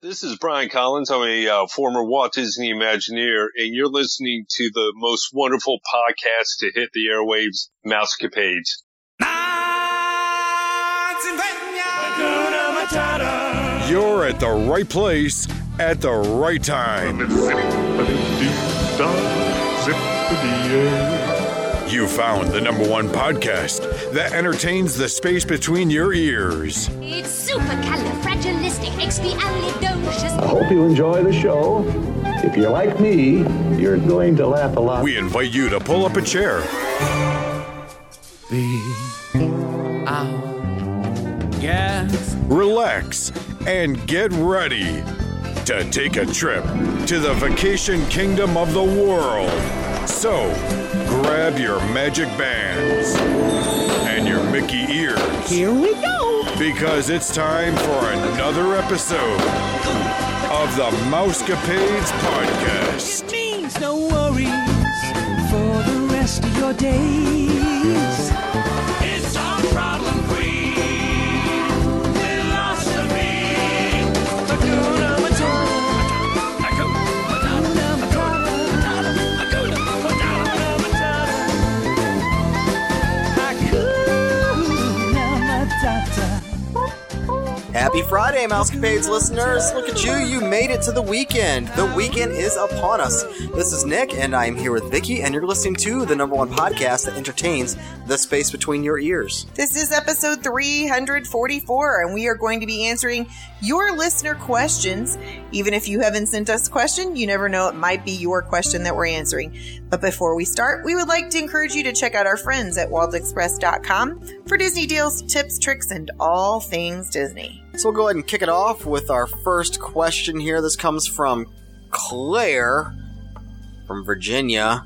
This is Brian Collins. I'm a uh, former Walt Disney Imagineer, and you're listening to the most wonderful podcast to hit the airwaves, Mousecapades. You're at the right place at the right time. You found the number one podcast that entertains the space between your ears. It's supercalifragilisticexpialidocious. I hope you enjoy the show. If you're like me, you're going to laugh a lot. We invite you to pull up a chair. Be our guest. relax, and get ready to take a trip to the vacation kingdom of the world. So, grab your magic bands and your Mickey ears Here we go. because it's time for another episode of the Mousecapades podcast. It means no worries for the rest of your days. Happy Friday, Mousecapades listeners! Look at you, you made it to the weekend. The weekend is upon us. This is Nick, and I'm here with Vicky, and you're listening to the number one podcast that entertains the space between your ears. This is episode 344, and we are going to be answering your listener questions. Even if you haven't sent us a question, you never know, it might be your question that we're answering. But before we start, we would like to encourage you to check out our friends at waldexpress.com for Disney deals, tips, tricks, and all things Disney. So we'll go ahead and kick it off with our first question here. This comes from Claire from Virginia.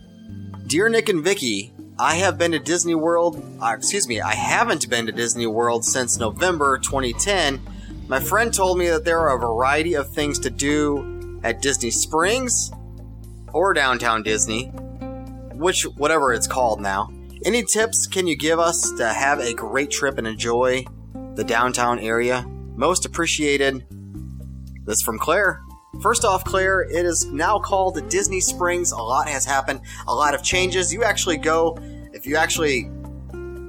Dear Nick and Vicky, I have been to Disney World, uh, excuse me, I haven't been to Disney World since November 2010. My friend told me that there are a variety of things to do at Disney Springs or downtown Disney, which, whatever it's called now. Any tips can you give us to have a great trip and enjoy the downtown area? Most appreciated. This from Claire. First off, Claire, it is now called Disney Springs. A lot has happened, a lot of changes. You actually go, if you actually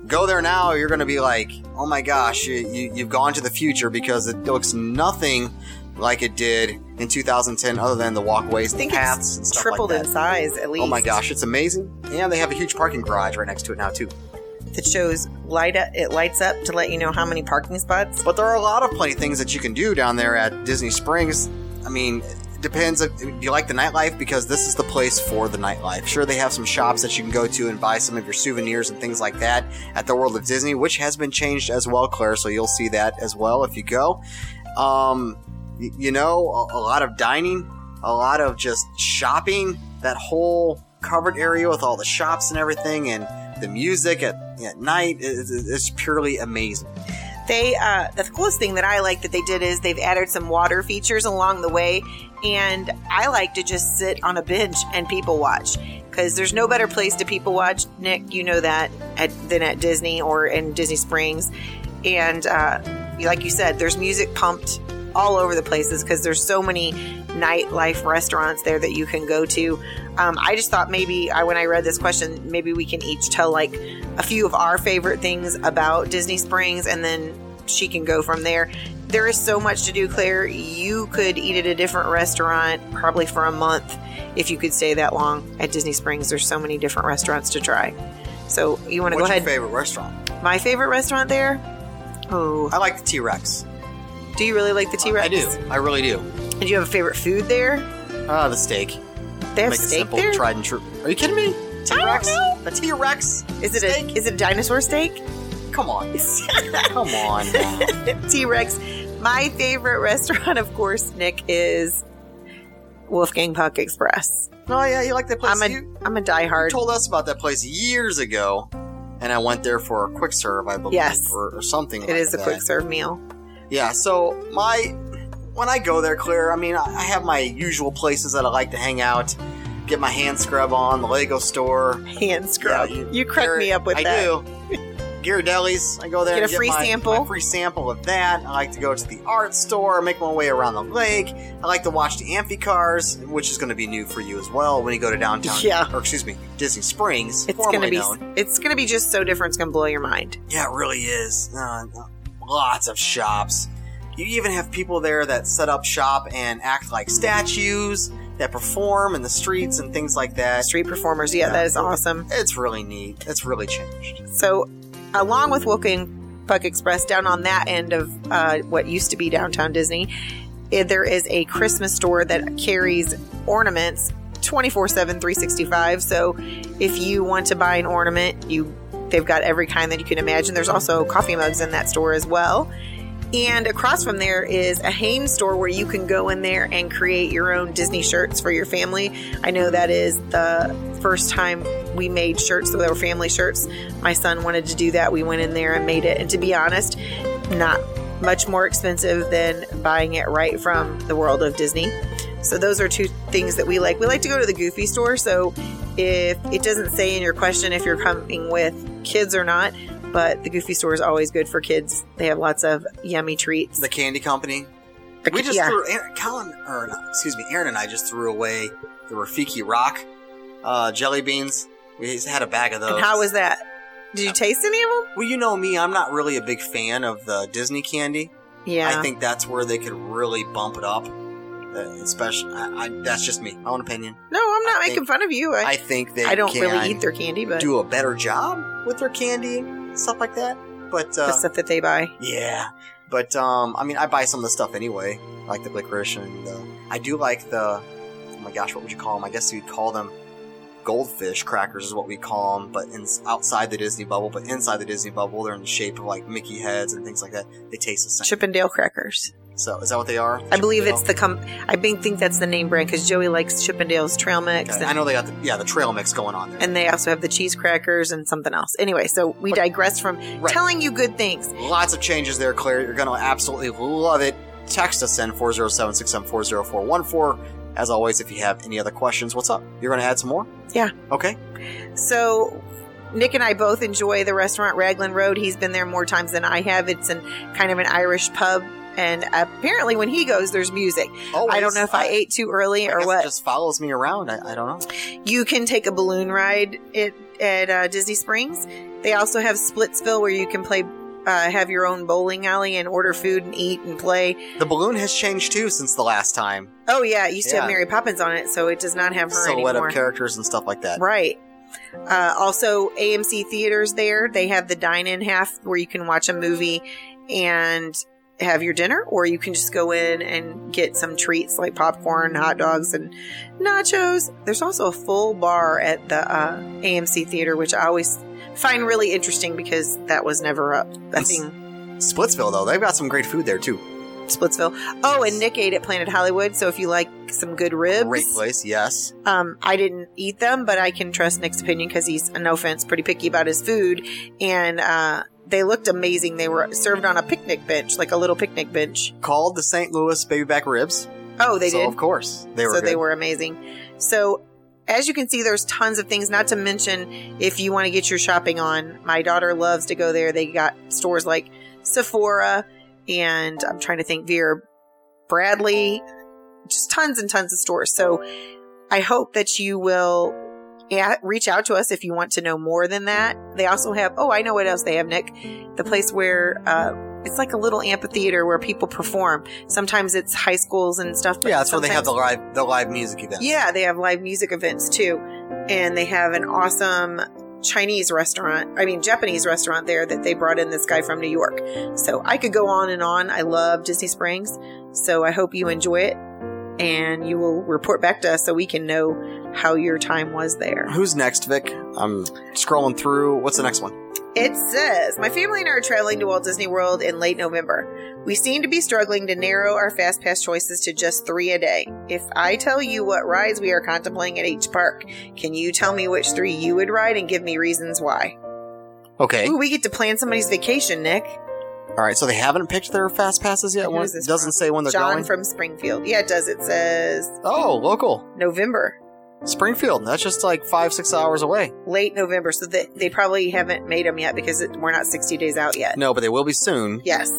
go there now, you're going to be like, oh my gosh, you, you, you've gone to the future because it looks nothing like it did in 2010 other than the walkways, the paths, and stuff tripled like in size at least. Oh my gosh, it's amazing. And they have a huge parking garage right next to it now, too. That shows light up, it lights up to let you know how many parking spots. But there are a lot of plenty things that you can do down there at Disney Springs. I mean, depends. If, do you like the nightlife? Because this is the place for the nightlife. Sure, they have some shops that you can go to and buy some of your souvenirs and things like that at the World of Disney, which has been changed as well, Claire. So you'll see that as well if you go. Um, you know, a, a lot of dining, a lot of just shopping. That whole covered area with all the shops and everything, and the music at, at night is, purely amazing. They uh, the coolest thing that I like that they did is they've added some water features along the way, and I like to just sit on a bench and people watch because there's no better place to people watch. Nick, you know that at, than at Disney or in Disney Springs, and uh, like you said, there's music pumped all over the places because there's so many nightlife restaurants there that you can go to. Um, I just thought maybe I, when I read this question, maybe we can each tell like a few of our favorite things about Disney Springs, and then she can go from there. There is so much to do, Claire. You could eat at a different restaurant probably for a month if you could stay that long at Disney Springs. There's so many different restaurants to try. So you want to go What's ahead? your favorite restaurant? My favorite restaurant there. Oh, I like the T Rex. Do you really like the T Rex? I do. I really do. And do you have a favorite food there? Ah, the steak. They have Make it steak simple, there. tried and true. Are you kidding me? T Rex? know. The T Rex? Is it a is it a dinosaur steak? Come on. Come on. T Rex. My favorite restaurant, of course, Nick, is Wolfgang Puck Express. oh yeah, you like that place? I'm a you, am a you diehard. told us about that place years ago, and I went there for a quick serve, I believe, Yes. or, or something. It like is a that. quick serve meal. Yeah. So my when I go there, Claire, I mean, I have my usual places that I like to hang out, get my hand scrub on, the Lego store. Hand scrub. Yeah, you, crack there- me up with I that. I do. Ghirardelli's. I go there Get and a free my, sample. my free sample of that. I like to go to the art store, make my way around the lake. I like to watch the Amphicars, which is going to be new for you as well when you go to downtown. Yeah. Or excuse me, Disney Springs. It's gonna be known. it's gonna be just so different. It's gonna blow your mind. Yeah, it really is. Uh, lots of shops. You even have people there that set up shop and act like statues that perform in the streets and things like that. Street performers, yeah, that is awesome. It's really neat. It's really changed. So, along with Wolfgang Puck Express, down on that end of uh, what used to be downtown Disney, eh, there is a Christmas store that carries ornaments 24 7, 365. So, if you want to buy an ornament, you they've got every kind that you can imagine. There's also coffee mugs in that store as well. And across from there is a Hanes store where you can go in there and create your own Disney shirts for your family. I know that is the first time we made shirts, they were family shirts. My son wanted to do that. We went in there and made it. And to be honest, not much more expensive than buying it right from the world of Disney. So those are two things that we like. We like to go to the Goofy store. So if it doesn't say in your question if you're coming with kids or not, but the Goofy store is always good for kids. They have lots of yummy treats. The candy company. The We just yeah. threw Aaron, Colin, or not, excuse me, Aaron and I just threw away the Rafiki Rock uh, jelly beans. We just had a bag of those. And how was that? Did you taste any of them? Well, you know me, I'm not really a big fan of the Disney candy. Yeah. I think that's where they could really bump it up. Uh, especially, I, I, that's just me, my own opinion. no, I'm not I making think- fun of you. I, I think they I don't really eat their candy, but do a better job with their candy and stuff like that. But uh, the stuff that they buy. Yeah, but um, I mean, I buy some of the stuff anyway, like the licorice, and uh, I do like the. Oh my gosh, what would you call them? I guess you'd call them goldfish crackers, is what we call them. But in, outside the Disney bubble, but inside the Disney bubble, they're in the shape of like Mickey heads and things like that. They taste the same. Chippendale crackers. So is that what they are? I believe it's the com. I think think that's the name brand because Joey likes Chippendale's trail mix, Okay, I know they got the yeah the trail mix going on there. and they also have the cheese crackers and something else. Anyway, so we digress from Right. telling you good things. Lots of changes there, Claire. You're going to absolutely love it. Text us in 407 674 0414. As always, if you have any other questions, what's up? You're going to add some more? Yeah. Okay. So Nick and I both enjoy the restaurant Raglan Road. He's been there more times than I have. It's an kind of an Irish pub. And apparently, when he goes, there's music. I don't know if I, ate too early I or what. It just follows me around. I, I don't know. You can take a balloon ride at, at uh, Disney Springs. They also have Splitsville where you can play, uh, have your own bowling alley and order food and eat and play. The balloon has changed too since the last time. Oh yeah, it used to have Mary Poppins on it, so it does not have her Silhouette anymore. of characters and stuff like that. Right. Uh, also, AMC theaters there. They have the dine-in half where you can watch a movie and have your dinner, or you can just go in and get some treats like popcorn, hot dogs, and nachos. There's also a full bar at the uh, AMC theater, which I always find really interesting because that was never up. I It's- think Splitsville, though, they've got some great food there too. Splitsville. Oh, and Nick ate at Planet Hollywood. So if you like some good ribs, Great place, yes. Um, I didn't eat them, but I can trust Nick's opinion because he's, no offense, pretty picky about his food. And uh, they looked amazing. They were served on a picnic bench, like a little picnic bench. Called the St. Louis baby back ribs. Oh, they so did. Of course, they were. so they were amazing. So as you can see, there's tons of things. Not to mention, if you want to get your shopping on, my daughter loves to go there. They got stores like Sephora, and I'm trying to think Vera Bradley, just tons and tons of stores. So I hope that you will yeah, reach out to us if you want to know more than that. They also have, oh, I know what else they have, Nick. The place where, uh, it's like a little amphitheater where people perform. Sometimes it's high schools and stuff. but Yeah, that's where they have the live the live music events. yeah, they have live music events too. And they have an awesome Chinese restaurant, I mean, Japanese restaurant there that they brought in this guy from New York. So I could go on and on. I love Disney Springs. So I hope you enjoy it and you will report back to us so we can know how your time was there. Who's next, Vic? I'm scrolling through. What's the next one? It says, My family and I are traveling to Walt Disney World in late November. We seem to be struggling to narrow our fast pass choices to just three a day. If I tell you what rides we are contemplating at each park, can you tell me which three you would ride and give me reasons why? Okay. Ooh, we get to plan somebody's vacation, Nick. All right. So they haven't picked their fast passes yet. One- doesn't from? say when they're John going. from Springfield. Yeah, it does. It says oh, local. November. Springfield. That's just like five, six hours away. Late November, so they, they probably haven't made them yet because it, we're not 60 days out yet. No, but they will be soon. Yes.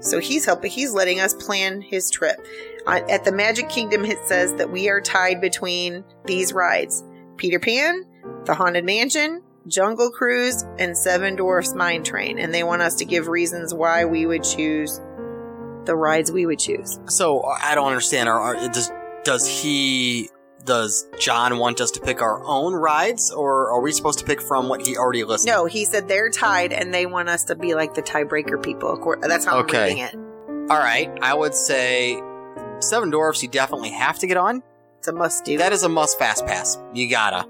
So he's helping, he's letting us plan his trip. At the Magic Kingdom, it says that we are tied between these rides Peter Pan, the Haunted Mansion, Jungle Cruise, and Seven Dwarfs Mine Train. And they want us to give reasons why we would choose the rides we would choose. So I don't understand. Are, are, does does he? Does John want us to pick our own rides, or are we supposed to pick from what he already listed? No, he said they're tied and they want us to be like the tiebreaker people. That's how Okay. I'm reading it. All right, I would say Seven Dwarfs. You definitely have to get on. It's a must do. That is a must fast pass. You gotta.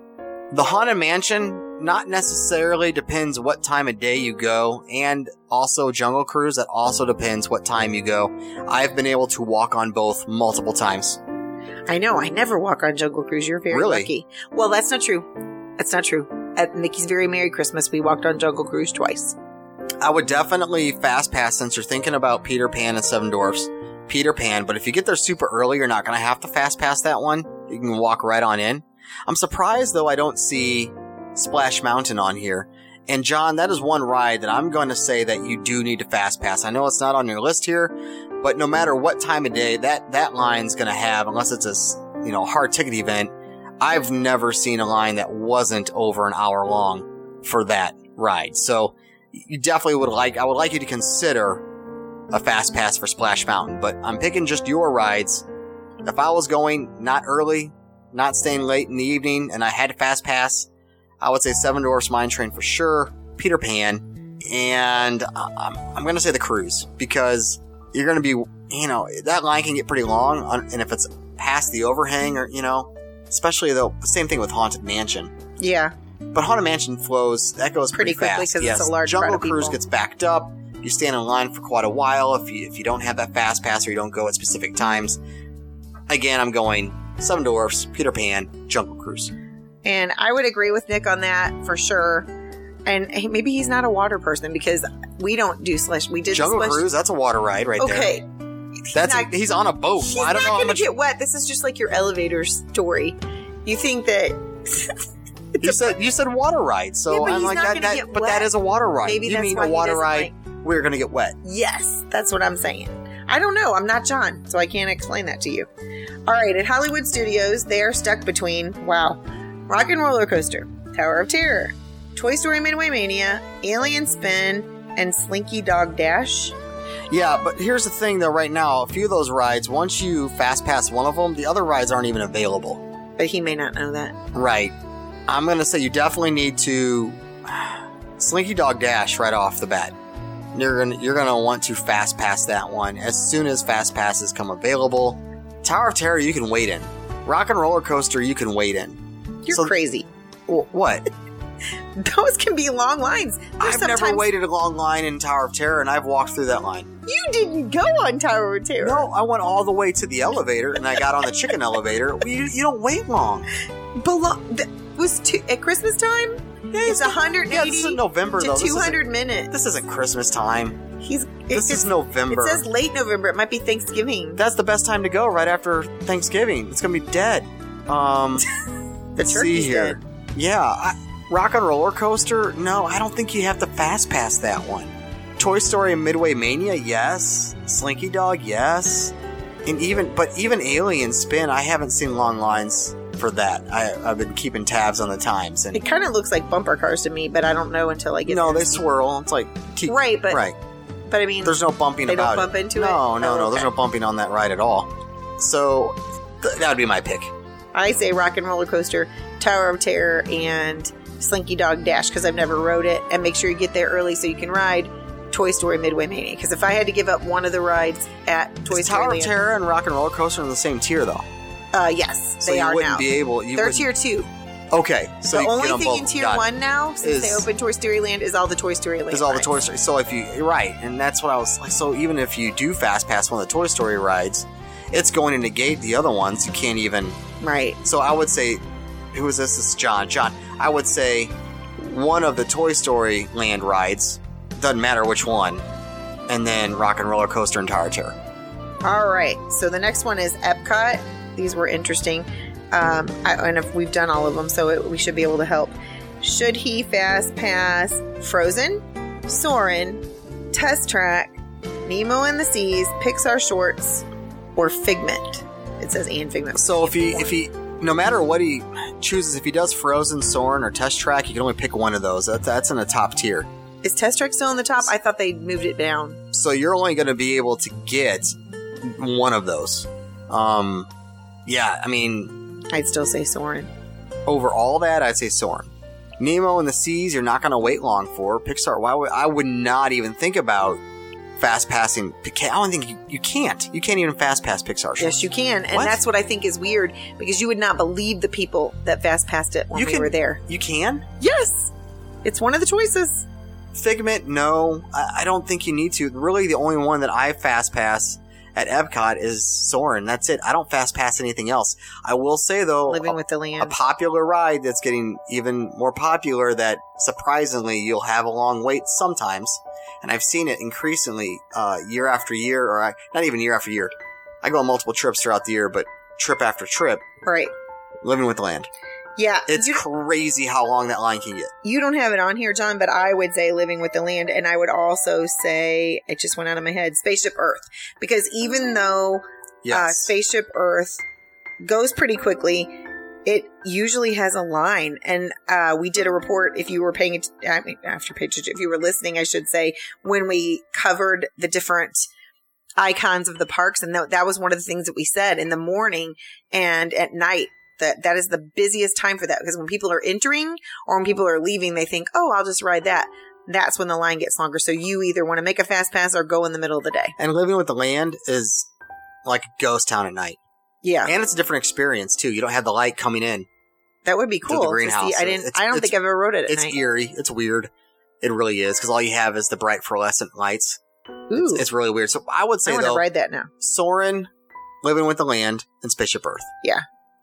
The Haunted Mansion, not necessarily depends what time of day you go, and also Jungle Cruise, that also depends what time you go. I've been able to walk on both multiple times. I know. I never walk on Jungle Cruise. You're very Really? lucky. Well, that's not true. That's not true. At Mickey's Very Merry Christmas, we walked on Jungle Cruise twice. I would definitely fast pass since you're thinking about Peter Pan and Seven Dwarfs. Peter Pan, but if you get there super early, you're not gonna have to fast pass that one. You can walk right on in. I'm surprised though I don't see Splash Mountain on here. And John, that is one ride that I'm going to say that you do need to fast pass. I know it's not on your list here, but no matter what time of day that that line's going to have, unless it's a you know hard ticket event, I've never seen a line that wasn't over an hour long for that ride. So you definitely would like. I would like you to consider a fast pass for Splash Mountain, but I'm picking just your rides. If I was going not early, not staying late in the evening, and I had a fast pass, I would say Seven Dwarfs Mine Train for sure, Peter Pan, and I'm, I'm going to say the cruise because you're going to be, you know, that line can get pretty long, and if it's past the overhang or, you know, especially though, the same thing with Haunted Mansion. Yeah. But Haunted Mansion flows, that goes Pretty pretty, quickly fast. 'cause it's a large Jungle Cruise people. gets backed up. You stand in line for quite a while if you if you don't have that fast pass or you don't go at specific times. Again, I'm going Seven Dwarfs, Peter Pan, Jungle Cruise. And I would agree with Nick on that for sure. And hey, maybe he's not a water person because we don't do slush. We did Jungle slush. Cruise, that's a water ride right Okay. there. Okay. That's not- he's on a boat. He's I don't not know how going much get wet. This is just like your elevator story. You think that you said. You said water ride, so Yeah, I'm like that. that but wet. that is a water ride. Maybe you that's mean a water ride? We're gonna get wet. Yes, that's what I'm saying. I don't know. I'm not John, so I can't explain that to you. All right, at Hollywood Studios, they are stuck between, wow, Rock and Roller Coaster, Tower of Terror, Toy Story Midway Mania, Alien Spin, and Slinky Dog Dash. Yeah, but here's the thing though. Right now, a few of those rides, once you fast pass one of them, the other rides aren't even available. But he may not know that. Right. I'm gonna say you definitely need to Slinky Dog Dash right off the bat. You're gonna you're gonna want to fast pass that one as soon as fast passes come available. Tower of Terror you can wait in. Rock and Roller Coaster you can wait in. You're So- crazy. Wh- What? Those can be long lines. There's I've never waited a long line in Tower of Terror and I've walked through that line. You didn't go on Tower of Terror. No, I went all the way to the elevator and I got on the chicken elevator. You, you don't wait long. Belo- th- was two, at Christmas time? it's 180 Yeah, this is November to though. This isn't- 200 minutes. This isn't Christmas time. He's This is November. It says late November. It might be Thanksgiving. That's the best time to go right after Thanksgiving. It's gonna be dead. Um, let's see here. dead. Yeah, I, Rock and Roller Coaster. No, I don't think you have to fast pass that one. Toy Story and Midway Mania, yes. Slinky Dog, yes. And even, but even Alien Spin, I haven't seen long lines for that. I, I've been keeping tabs on the times, and It kind of looks like bumper cars to me, but I don't know until I get. no, they swirl. It's like keep, Right, but right. but I mean, There's no bumping They don't bump it. into no, it? No, no, Oh, There's okay. no bumping on that ride at all. So th- that would be my pick. I say Rock and Roller Coaster, Tower of Terror, and Slinky Dog Dash because I've never rode it. And make sure you get there early so you can ride Toy Story Midway Mania. Because if I had to give up one of the rides at Toy Is Story Tower of Terror and Rock and Roller Coaster in the same tier, though. uh, yes, So they you are wouldn't now. be able. You They're wouldn't- tier two. Okay, so the you only get thing both. in tier Got it. one now, since they Is- opened Toy Story Land, is all the Toy Story Land. is all the rides. Toy Story. So if you you're right, and that's what I was like. So even if you do fast pass one of the Toy Story rides, it's going to negate the other ones. You can't even. Right. So I would say, who is this? This is John. John. I would say one of the Toy Story Land rides. Doesn't matter which one, and then Rock and Roller Coaster and Tower Terror. All right. So the next one is Epcot. These were interesting. um, I, and if we've done all of them, so it, we should be able to help. Should he fast pass Frozen, Soarin', Test Track, Nemo in the Seas, Pixar Shorts, or Figment? It says and Figment. So if he if he no matter what he chooses, if he does Frozen, Soarin', or Test Track, he can only pick one of those. That's that's in the top tier. Is Test Track still in the top? I thought they moved it down. So you're only going to be able to get one of those. Um, yeah, I mean, I'd still say Soarin'. over all that, I'd say Soarin'. Nemo in the Seas, you're not going to wait long for. Pixar, why would I would not even think about fast passing. I don't think you, you can't. You can't even fast pass Pixar. Yes, you can, and What? that's what I think is weird because you would not believe the people that fast passed it when You we can- were there. You can. Yes, it's one of the choices. Figment, no, I, I don't think you need to. Really, the only one that I fast pass at Epcot is Soarin'. That's it. I don't fast pass anything else. I will say though, Living a, with the a land. popular ride that's getting even more popular that surprisingly you'll have a long wait sometimes, and I've seen it increasingly uh, year after year, or I, not even year after year. I go on multiple trips throughout the year, but trip after trip, right? living with the land. Yeah, It's crazy how long that line can get. you don't have it on here, John, but I would say living with the land, and I would also say it just went out of my head, Spaceship Earth, because even though uh, Spaceship Earth goes pretty quickly. It usually has a line, and uh, we did a report. If you were paying I mean, after page, if you were listening, I should say, when we covered the different icons of the parks, and that, that was one of the things that we said in the morning and at night. That that is the busiest time for that because when people are entering or when people are leaving, they think, "Oh, I'll just ride that." That's when the line gets longer. So you either want to make a fast pass or go in the middle of the day. and living with the land is like a ghost town at night. Yeah, And it's a different experience too. You don't have the light coming in. that would be the cool. to greenhouse. see. I didn't. It's- I don't think I've ever rode it at It's night. eerie. It's weird. It really is because all you have is the bright fluorescent lights. Ooh, It's, it's really weird. So I would I say to though, ride that now. Soarin', living with the land, and Spaceship Earth.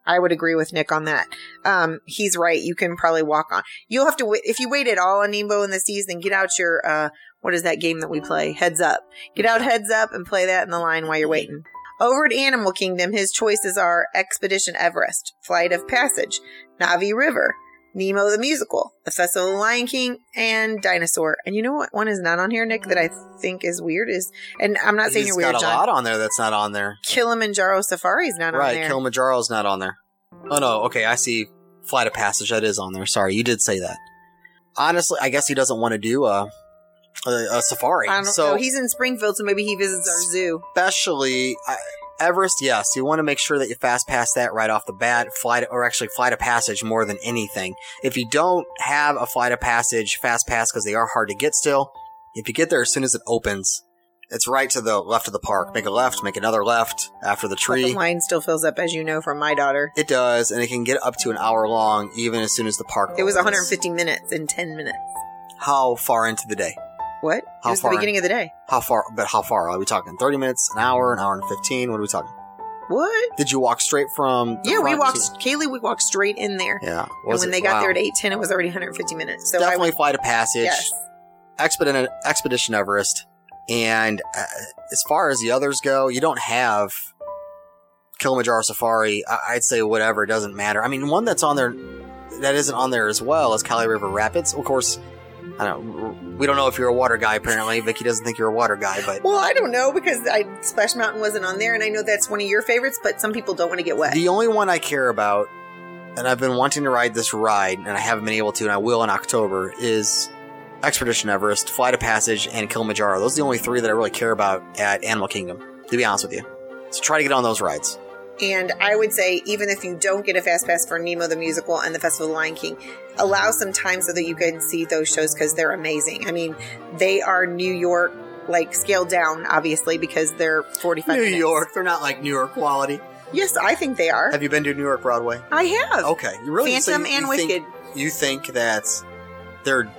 I would agree with Nick on that. Um, he's right. You can probably walk on. You'll have to wait if you waited all on Nemo in the Seas. Then get out your uh, what is that game that we play? Heads Up. Get out Heads Up and play that in the line while you're waiting. Over at Animal Kingdom, his choices are Expedition Everest, Flight of Passage, Na'vi River, Nemo the Musical, The Festival of the Lion King, and Dinosaur. And you know what one is not on here, Nick, that I think is weird is, and I'm not saying you're weird, got a John. lot on there that's not on there. Kilimanjaro Safari is not on there. right, there. Kilimanjaro's not on there. Oh no, okay, I see. Flight of Passage that is on there. Sorry, you did say that. Honestly, I guess he doesn't want to do a a, a safari. I don't so know. He's in Springfield, so maybe he visits our zoo. especially I Everest, yes, you want to make sure that you fast pass that right off the bat. Flight, or actually flight of passage more than anything. If you don't have a flight of passage fast pass because they are hard to get still, if you get there as soon as it opens, it's right to the left of the park. Make a left, make another left after the But tree. the line still fills up, as you know from my daughter. It does, and it can get up to an hour long even as soon as the park. It was 150 minutes in 10 minutes. How far into the day? What? How it was far? the beginning of the day. How far? But how far are we talking? Thirty minutes, an hour, an hour and fifteen. What are we talking? What? Did you walk straight from? Yeah, we walked. to- Kaylee, we walked straight in there. Yeah. and when it? they got Wow. there at 8:10, it was already 150 minutes. So definitely I flight of passage. yes. Expedition, Expedition Everest. And uh, as far as the others go, you don't have Kilimanjaro Safari. I- I'd say whatever, it doesn't matter. I mean, one that's on there that isn't on there as well is Kali River Rapids. Of course, I don't. We don't know if you're a water guy. Apparently, Vicky doesn't think you're a water guy, but Well, I don't know because I, Splash Mountain wasn't on there, and I know that's one of your favorites. But some people don't want to get wet. the only one I care about, and I've been wanting to ride this ride, and I haven't been able to, and I will in October, is Expedition Everest, Flight of Passage, and Kilimanjaro. Those are the only three that I really care about at Animal Kingdom, to be honest with you. So try to get on those rides. And I would say, even if you don't get a fast pass for Nemo the musical and the Festival of the Lion King, allow some time so that you can see those shows because they're amazing. I mean, they are New York, like scaled down, obviously, because they're 45 New minutes. York, they're not like New York quality. Yes, I think they are. Have you been to New York Broadway? I have. Okay, you really so Phantom you- and you think- Wicked. you think that they're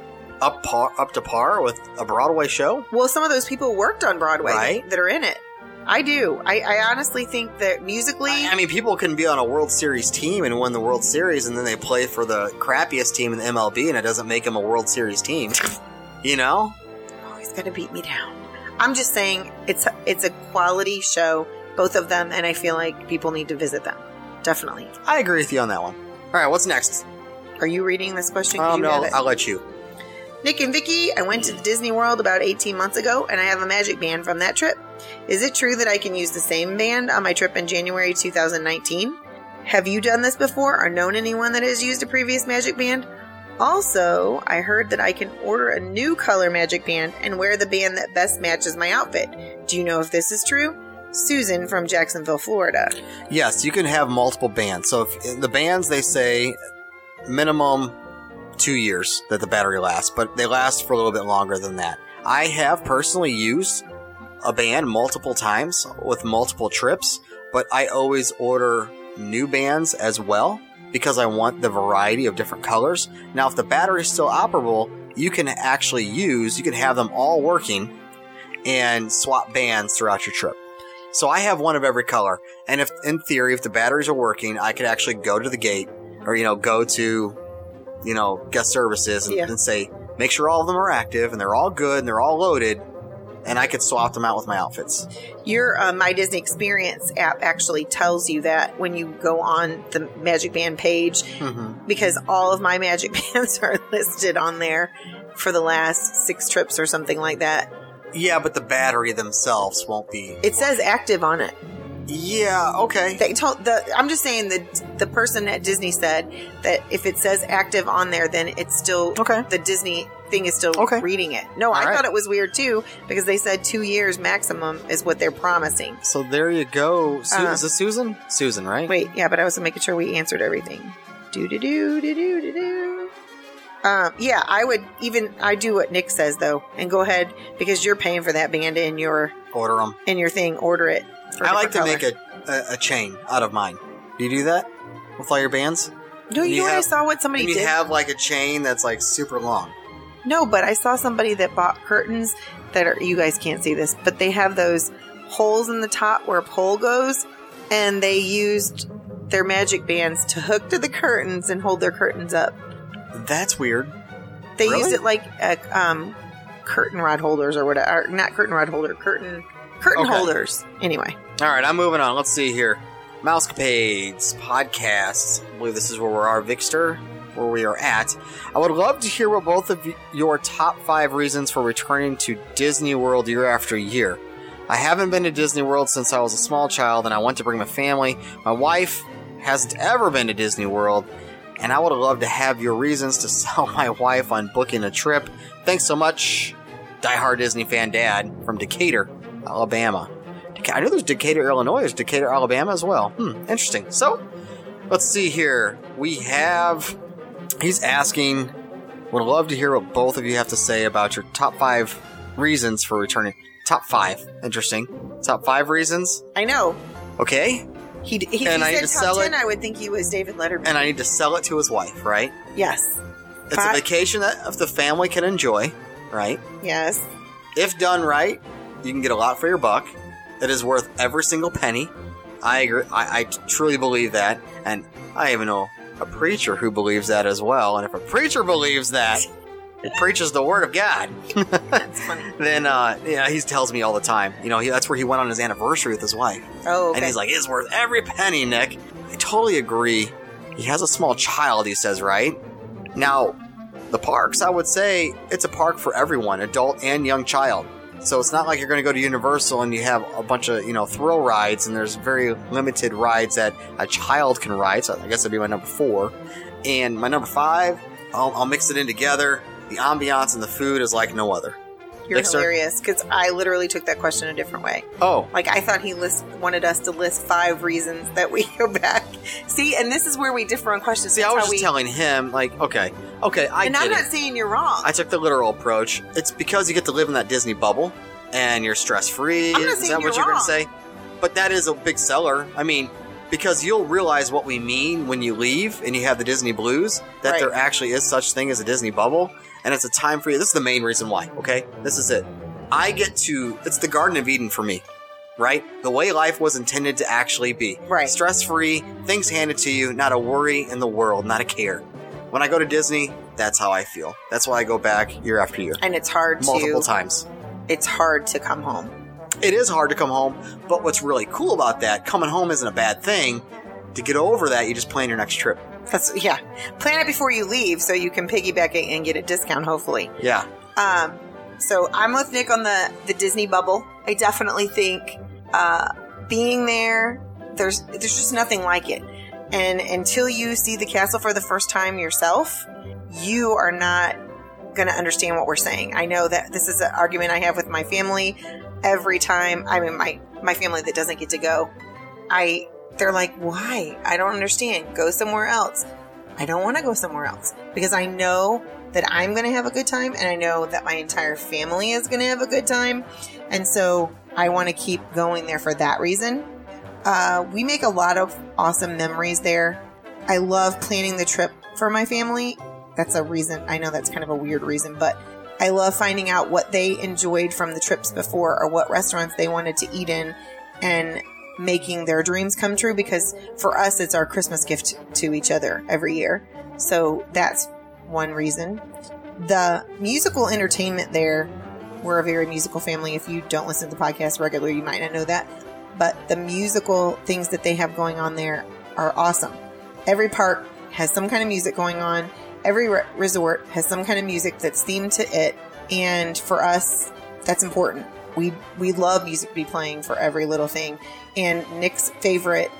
up par, up to par with a Broadway show? Well, some of those people worked on Broadway Right. that are in it. I do. I, I honestly think that musically, I I mean, people can be on a World Series team and win the World Series, and then they play for the crappiest team in the MLB, and it doesn't make them a World Series team. you know? oh, he's gonna beat me down. I'm just saying it's it's a quality show, both of them, and I feel like people need to visit them. definitely. I agree with you on that one. All right, what's next? Are you reading this question? Um, no. I'll let you. Nick and Vicky, I went to Disney World about 18 months ago and I have a magic band from that trip. Is it true that I can use the same band on my trip in January 2019? Have you done this before or known anyone that has used a previous magic band? Also, I heard that I can order a new color magic band and wear the band that best matches my outfit. Do you know if this is true? Susan from Jacksonville, Florida. Yes, you can have multiple bands. So if the bands they say minimum two years that the battery lasts, but they last for a little bit longer than that. I have personally used a band multiple times with multiple trips, but I always order new bands as well because I want the variety of different colors. Now, if the battery is still operable, you can actually use, you can have them all working and swap bands throughout your trip. So I have one of every color. And if, in theory, if the batteries are working, I could actually go to the gate or, you know, go to, you know, guest services and, Yeah. and say, make sure all of them are active and they're all good and they're all loaded. And I could swap them out with my outfits. Your uh, My Disney Experience app actually tells you that when you go on the Magic Band page, Mm-hmm. because all of my Magic Bands are listed on there for the last six trips or something like that. Yeah, but the battery themselves won't be. It says active on it. Yeah, okay. They told the. I'm just saying that the person at Disney said that if it says active on there, then it's still Okay. The Disney thing is still Okay. reading it. No, I right. thought it was weird too because they said two years maximum is what they're promising. So there you go. Su- Uh. is this Susan? Susan, right? Wait, yeah, but I was making sure we answered everything. Do do do do do do do. Um, yeah, I would even I do what Nick says though, and go ahead because you're paying for that band in your Order them. in your thing. Order it. For I like to different make a, a, a chain out of mine. Do you do that with all your bands? No, you, you know what I have- saw what somebody you did. have like a chain that's like super long. No, but I saw somebody that bought curtains that are you guys can't see this, but they have those holes in the top where a pole goes, and they used their magic bands to hook to the curtains and hold their curtains up. That's weird. They Really? used it like a, um, curtain rod holders or whatever, or not curtain rod holder, curtain curtain Okay. holders. Anyway, All right, I'm moving on. Let's see here. Mousecapades podcast. I believe this is where we are, Vixter, where we are at. I would love to hear what both of your top five reasons for returning to Disney World year after year. I haven't been to Disney World since I was a small child, and I want to bring my family. My wife hasn't ever been to Disney World, and I would love to have your reasons to sell my wife on booking a trip. Thanks so much, diehard Disney fan dad from Decatur, Alabama. I know there's Decatur, Illinois. There's Decatur, Alabama as well. Hmm, interesting. So, let's see here. We have. He's asking. Would love to hear what both of you have to say about your top five reasons for returning. Top five. Interesting. Top five reasons. I know Okay. he he, he And I need to top sell ten. it. I would think he was David Letterman. And I need to sell it to his wife, right? yes, It's a vacation that if the family can enjoy, right? yes. If done right, you can get a lot for your buck. It is worth every single penny. I agree. I, I truly believe that, and I even know a preacher who believes that as well. And if a preacher believes that, he preaches the word of God. That's funny. then, uh, yeah, he tells me all the time. You know, he, that's where he went on his anniversary with his wife, Oh, okay. and he's like, "It's worth every penny, Nick." I totally agree. He has a small child. He says, right now, the parks. I would say it's a park for everyone, adult and young child. So it's not like you're going to go to Universal and you have a bunch of you know thrill rides, and there's very limited rides that a child can ride. So I guess that'd be my number four, and my number five. I'll, I'll mix it in together. The ambiance and the food is like no other. You're Dexter? hilarious because I literally took that question a different way. Oh, Like I thought he list wanted us to list five reasons that we go back. See, and this is where we differ on questions. see, I That's was just we, telling him like, okay, okay, I and I'm it. not saying you're wrong. I took the literal approach. It's because you get to live in that Disney bubble and you're stress free. Is that what you're you're going to say? But that is a big seller. I mean, because you'll realize what we mean when you leave and you have the Disney blues, that Right. there actually is such thing as a Disney bubble, and it's a time for you. This is the main reason why. Okay, this is it. I get to. It's the Garden of Eden for me. Right? The way life was intended to actually be. Right. Stress free, things handed to you, not a worry in the world, not a care. When I go to Disney, that's how I feel. That's why I go back year after year. and it's hard Multiple to times. it's hard to come home. It is hard to come home, but what's really cool about that, coming home isn't a bad thing. to get over that, you just plan your next trip. That's yeah. Plan it before you leave so you can piggyback it and get a discount. Hopefully. Yeah. Um, so I'm with Nick on the the Disney bubble. I definitely think uh, being there, there's there's just nothing like it. And until you see the castle for the first time yourself, you are not going to understand what we're saying. I know that this is an argument I have with my family every time. I mean, my my family that doesn't get to go. I they're like, why? I don't understand. Go somewhere else. I don't want to go somewhere else because I know that I'm going to have a good time and I know that my entire family is going to have a good time. And so I want to keep going there for that reason. Uh, we make a lot of awesome memories there. I love planning the trip for my family. That's a reason. I know that's kind of a weird reason, but I love finding out what they enjoyed from the trips before or what restaurants they wanted to eat in and making their dreams come true because for us, it's our Christmas gift to each other every year. So that's one reason. The musical entertainment there, we're a very musical family. If you don't listen to the podcast regularly, you might not know that. But the musical things that they have going on there are awesome. Every park has some kind of music going on. Every re- resort has some kind of music that's themed to it. And for us, that's important. We, we love music to be playing for every little thing. And Nick's favorite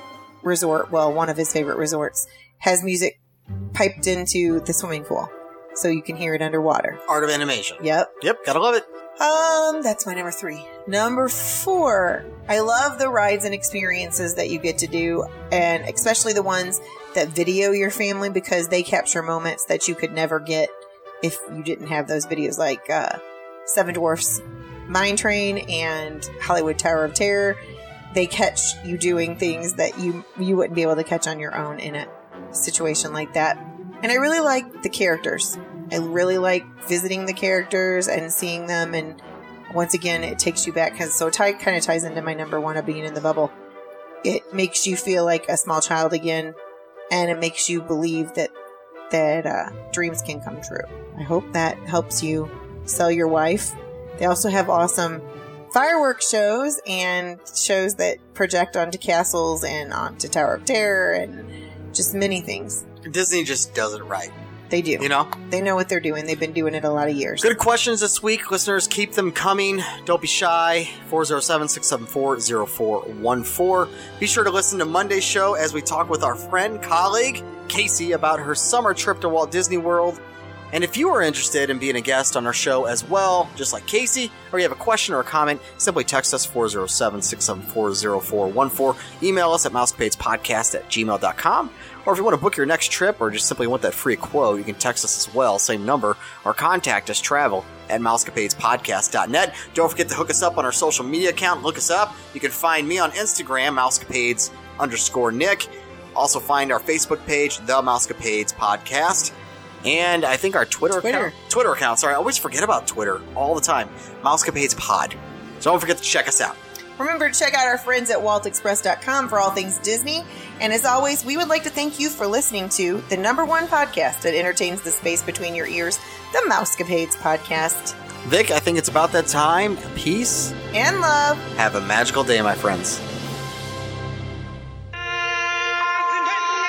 resort, well, one of his favorite resorts, has music piped into the swimming pool. So you can hear it underwater. Art of animation. Yep. Yep. Gotta love it. Um, that's my number three. Number four, I love the rides and experiences that you get to do, and especially the ones that video your family because they capture moments that you could never get if you didn't have those videos, like uh, Seven Dwarfs Mine Train and Hollywood Tower of Terror. They catch you doing things that you you wouldn't be able to catch on your own in a situation like that. And I really like the characters. I really like visiting the characters and seeing them. And once again, it takes you back because so tight kind of ties into my number one of being in the bubble. It makes you feel like a small child again, and it makes you believe that that uh, dreams can come true. I hope that helps you sell your wife. They also have awesome fireworks shows and shows that project onto castles and onto Tower of Terror and just many things. Disney just does it right. They do. You know? They know what they're doing. They've been doing it a lot of years. Good questions this week. Listeners, keep them coming. Don't be shy. 407 674 0414. Be sure to listen to Monday's show as we talk with our friend, colleague, Casey, about her summer trip to Walt Disney World. And if you are interested in being a guest on our show as well, just like Casey, or you have a question or a comment, simply text us 407 674 0414. Email us at mousecapadespodcast at gmail.com. Or if you want to book your next trip or just simply want that free quote, you can text us as well, same number, or contact us travel at mousecapadespodcast.net. Don't forget to hook us up on our social media account. Look us up. You can find me on Instagram, mousecapades underscore Nick. Also find our Facebook page, The Mousecapades Podcast. And I think our Twitter, Twitter. account. Twitter account. Sorry, I always forget about Twitter all the time. Mousecapades Pod. So don't forget to check us out. Remember to check out our friends at waltexpress.com for all things Disney. And as always, we would like to thank you for listening to the number one podcast that entertains the space between your ears, the Mousecapades Podcast. Vic, I think it's about that time. Peace. And love. Have a magical day, my friends.